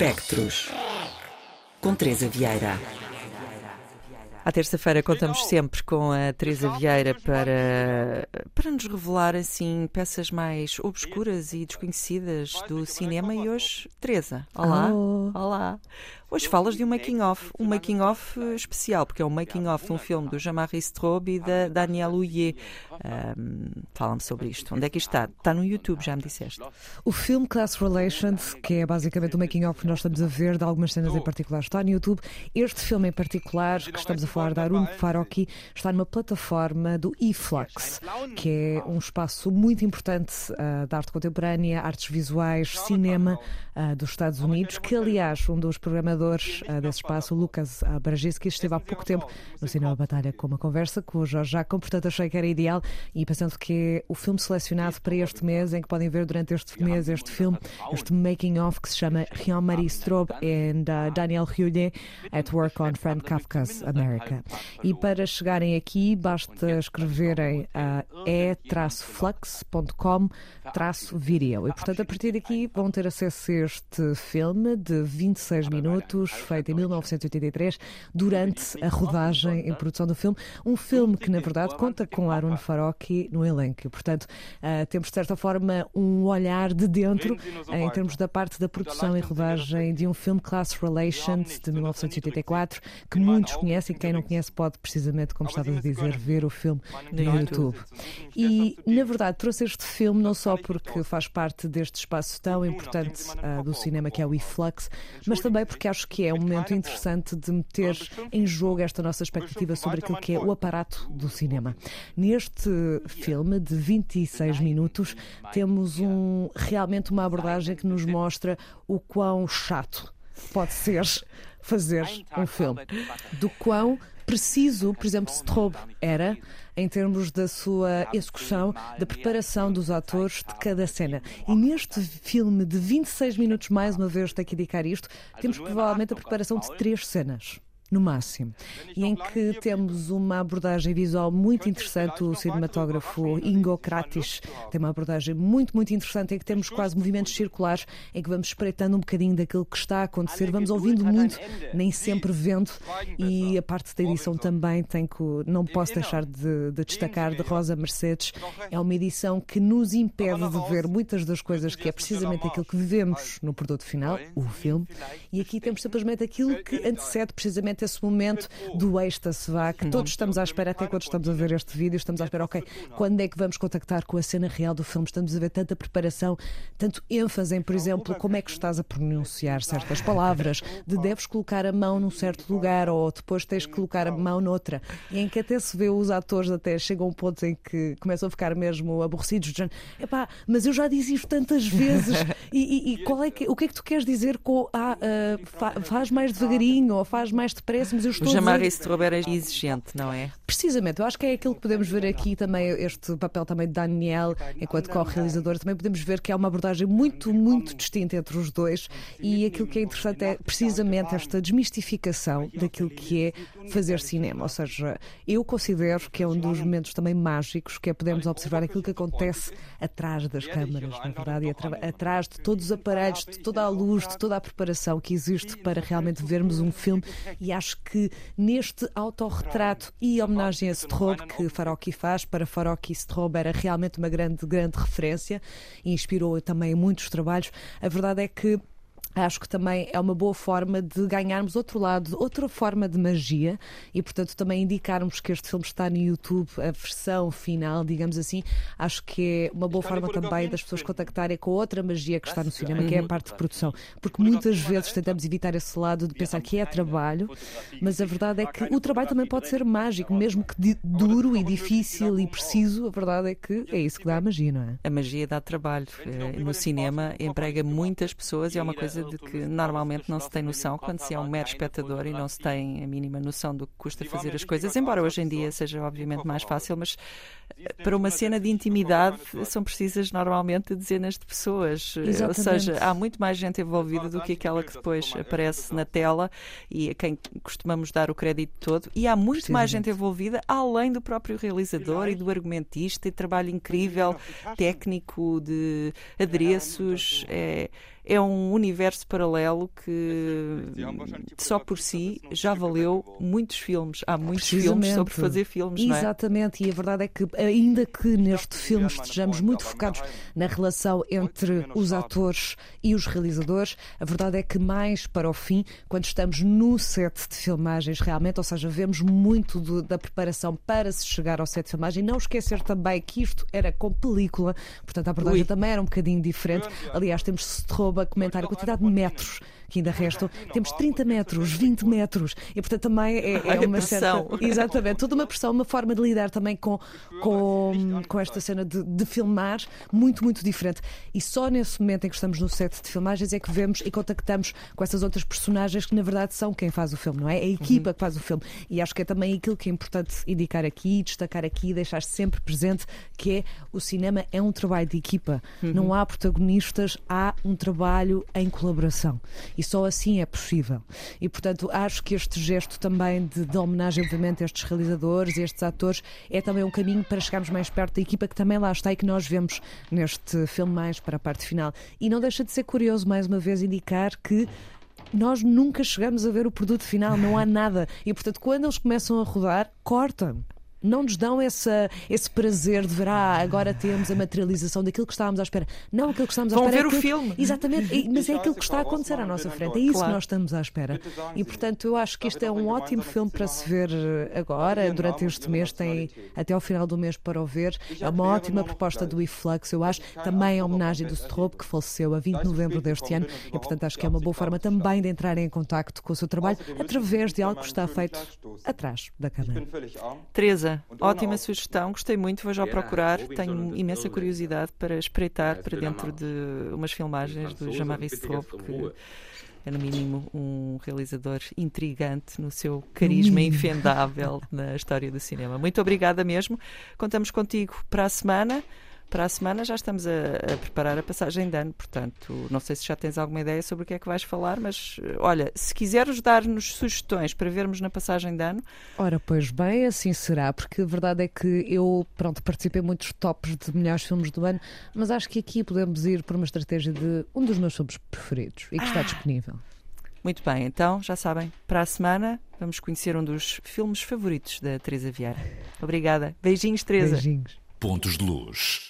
Espectros com Teresa Vieira. À terça-feira contamos sempre com a Teresa Vieira para, para nos revelar assim peças mais obscuras e desconhecidas do cinema e hoje, Teresa, olá. Oh. Olá. Hoje falas de um making-of, um making-of especial, porque é um making-of de um filme do Jean-Marie Straub e da Danielle Houillet. Um, Fala-me sobre isto. Onde é que está? Está no YouTube, já me disseste. O filme Class Relations, que é basicamente o making-of que nós estamos a ver de algumas cenas em particular, está no YouTube. Este filme em particular, que estamos a falar da Arun Faroki, está numa plataforma do eFlux, que é um espaço muito importante uh, da arte contemporânea, artes visuais, cinema uh, dos Estados Unidos, que aliás um dos programadores uh, desse espaço, Lucas Bragiski, esteve há pouco tempo no Cinema Batalha com uma conversa com o Jorge Jacob, portanto achei que era ideal e pensando que o filme selecionado para este mês, em que podem ver durante este mês este filme, este making-of que se chama Jean-Marie Straub and uh, Daniel Houillet at Work on Frank Kafka's America. E para chegarem aqui, basta escreverem uh, e-flux.com-video. E portanto, a partir daqui vão ter acesso a este filme de 26 minutos, feito em 1983, durante a rodagem em produção do filme. Um filme que, na verdade, conta com Aaron Faroki no elenco. Portanto, uh, temos de certa forma um olhar de dentro em termos da parte da produção e rodagem de um filme Class Relations de 1984 que muitos conhecem. Quem não conhece pode precisamente, como estava a dizer, ver o filme no YouTube. E na verdade trouxe este filme não só porque faz parte deste espaço tão importante uh, do cinema que é o eFlux, mas também porque acho que é um momento interessante de meter em jogo esta nossa expectativa sobre aquilo que é o aparato do cinema. Neste filme de 26 minutos, temos um, realmente uma abordagem que nos mostra o quão chato pode ser fazer um filme, do quão preciso, por exemplo, Strobe era em termos da sua execução, da preparação dos atores de cada cena. E neste filme de 26 minutos, mais uma vez, tenho que indicar isto, temos provavelmente a preparação de três cenas no máximo, e em que temos uma abordagem visual muito interessante. O cinematógrafo Ingo Kratis tem uma abordagem muito, muito interessante, em que temos quase movimentos circulares, em que vamos espreitando um bocadinho daquilo que está a acontecer, vamos ouvindo muito, nem sempre vendo, e a parte da edição também tem que, não posso deixar de, de destacar, de Rosa Mercedes, é uma edição que nos impede de ver muitas das coisas que é precisamente aquilo que vivemos no produto final, o filme, e aqui temos simplesmente aquilo que antecede precisamente esse momento do êxtase, vá, que todos estamos à espera, até quando estamos a ver este vídeo, estamos à espera, ok, quando é que vamos contactar com a cena real do filme? Estamos a ver tanta preparação, tanto ênfase em, por exemplo, como é que estás a pronunciar certas palavras, de deves colocar a mão num certo lugar ou depois tens que colocar a mão noutra, e em que até se vê os atores até chegam a um ponto em que começam a ficar mesmo aborrecidos, de epá, mas eu já disse isto tantas vezes, e, e, e qual é que, o que é que tu queres dizer com ah, uh, fa, faz mais devagarinho ou faz mais depressa? Mas eu estou o Jamar Strober é exigente, não é? Precisamente, eu acho que é aquilo que podemos ver aqui também, este papel também de Daniel, enquanto co-realizador, também podemos ver que é uma abordagem muito, muito distinta entre os dois e aquilo que é interessante é precisamente esta desmistificação daquilo que é fazer cinema, ou seja, eu considero que é um dos momentos também mágicos que é podermos observar aquilo que acontece atrás das câmaras, na verdade, e atrás de todos os aparelhos, de toda a luz, de toda a preparação que existe para realmente vermos um filme e acho que neste autorretrato e homenagem a Strobe que Faroki faz, para Faroki Strobe era realmente uma grande, grande referência e inspirou também muitos trabalhos. A verdade é que Acho que também é uma boa forma de ganharmos outro lado, outra forma de magia e, portanto, também indicarmos que este filme está no YouTube, a versão final, digamos assim. Acho que é uma boa forma também das pessoas contactarem com outra magia que está no cinema, que é a parte de produção. Porque muitas vezes tentamos evitar esse lado de pensar que é trabalho, mas a verdade é que o trabalho também pode ser mágico, mesmo que duro e difícil e preciso. A verdade é que é isso que dá a magia, não é? A magia dá trabalho. Eh, no cinema emprega muitas pessoas e é uma coisa coisa de que normalmente não se tem noção quando se é um mero espectador e não se tem a mínima noção do que custa fazer as coisas, embora hoje em dia seja obviamente mais fácil, mas eh, para uma cena de intimidade são precisas normalmente dezenas de pessoas. Exatamente. Ou seja, há muito mais gente envolvida do que aquela que depois aparece na tela e a quem costumamos dar o crédito todo. E há muito mais gente envolvida além do próprio realizador e do argumentista e trabalho incrível técnico de adereços. É, é um universo paralelo que só por si já valeu muitos filmes. Há muitos filmes sobre fazer filmes, não é? Exatamente, e a verdade é que, ainda que neste filme estejamos muito focados na relação entre os atores e os realizadores, a verdade é que mais para o fim, quando estamos no set de filmagens realmente, ou seja, vemos muito do, da preparação para se chegar ao set de filmagem. Não esquecer também que isto era com película, portanto a abordagem também era um bocadinho diferente. Aliás, temos Strobe a comentar a quantidade de metros que ainda restam. Temos 30 metros, 20 metros, e portanto também é, é uma certa. Exatamente, toda uma pressão, uma forma de lidar também com, com, com esta cena de, de filmar muito, muito diferente. E só nesse momento em que estamos no set de filmagens é que vemos e contactamos com essas outras personagens que na verdade são quem faz o filme, não é? É a equipa uhum. que faz o filme. E acho que é também aquilo que é importante indicar aqui, destacar aqui, deixar sempre presente, que é o cinema é um trabalho de equipa. Uhum. Não há protagonistas, há um trabalho em colaboração. E só assim é possível. E, portanto, acho que este gesto também de, de homenagem, obviamente, a estes realizadores e estes atores é também um caminho para chegarmos mais perto da equipa que também lá está e que nós vemos neste filme mais para a parte final. E não deixa de ser curioso, mais uma vez, indicar que nós nunca chegamos a ver o produto final, não há nada. E portanto, quando eles começam a rodar, cortam não nos dão essa, esse prazer de ver, ah, agora temos a materialização daquilo que estávamos à espera. Não aquilo que estávamos à Vão espera. Vão ver é o filme. Exatamente, mas é aquilo que está a acontecer à nossa frente. É isso claro. que nós estamos à espera. E portanto, eu acho que este é um ótimo filme para se ver eh, agora, durante este mês, tem até ao final do mês para o ver. É uma ótima proposta do Iflux, eu acho. Também em homenagem do Strobe, que faleceu a 20 de novembro deste ano. E portanto, acho que é uma boa forma também de entrar em contacto com o seu trabalho através de algo que está feito atrás da câmara. Teresa, ótima sugestão, gostei muito, vou já procurar. Tenho imensa curiosidade para espreitar para dentro de umas filmagens do Jean-Marie Strobe, que é no mínimo um realizador intrigante no seu carisma infendável na história do cinema. Muito obrigada mesmo. Contamos contigo para a semana. Para a semana já estamos a, a, preparar a passagem de ano, portanto, não sei se já tens alguma ideia sobre o que é que vais falar, mas olha, se quiseres dar-nos sugestões para vermos na passagem de ano. Ora, pois bem, assim será, porque a verdade é que eu, pronto, participei em muitos tops de melhores filmes do ano, mas acho que aqui podemos ir por uma estratégia de um dos meus filmes preferidos e que ah. está disponível. Muito bem, então já sabem, para a semana vamos conhecer um dos filmes favoritos da Teresa Vieira. Obrigada. Beijinhos, Teresa. Beijinhos. Pontos de luz.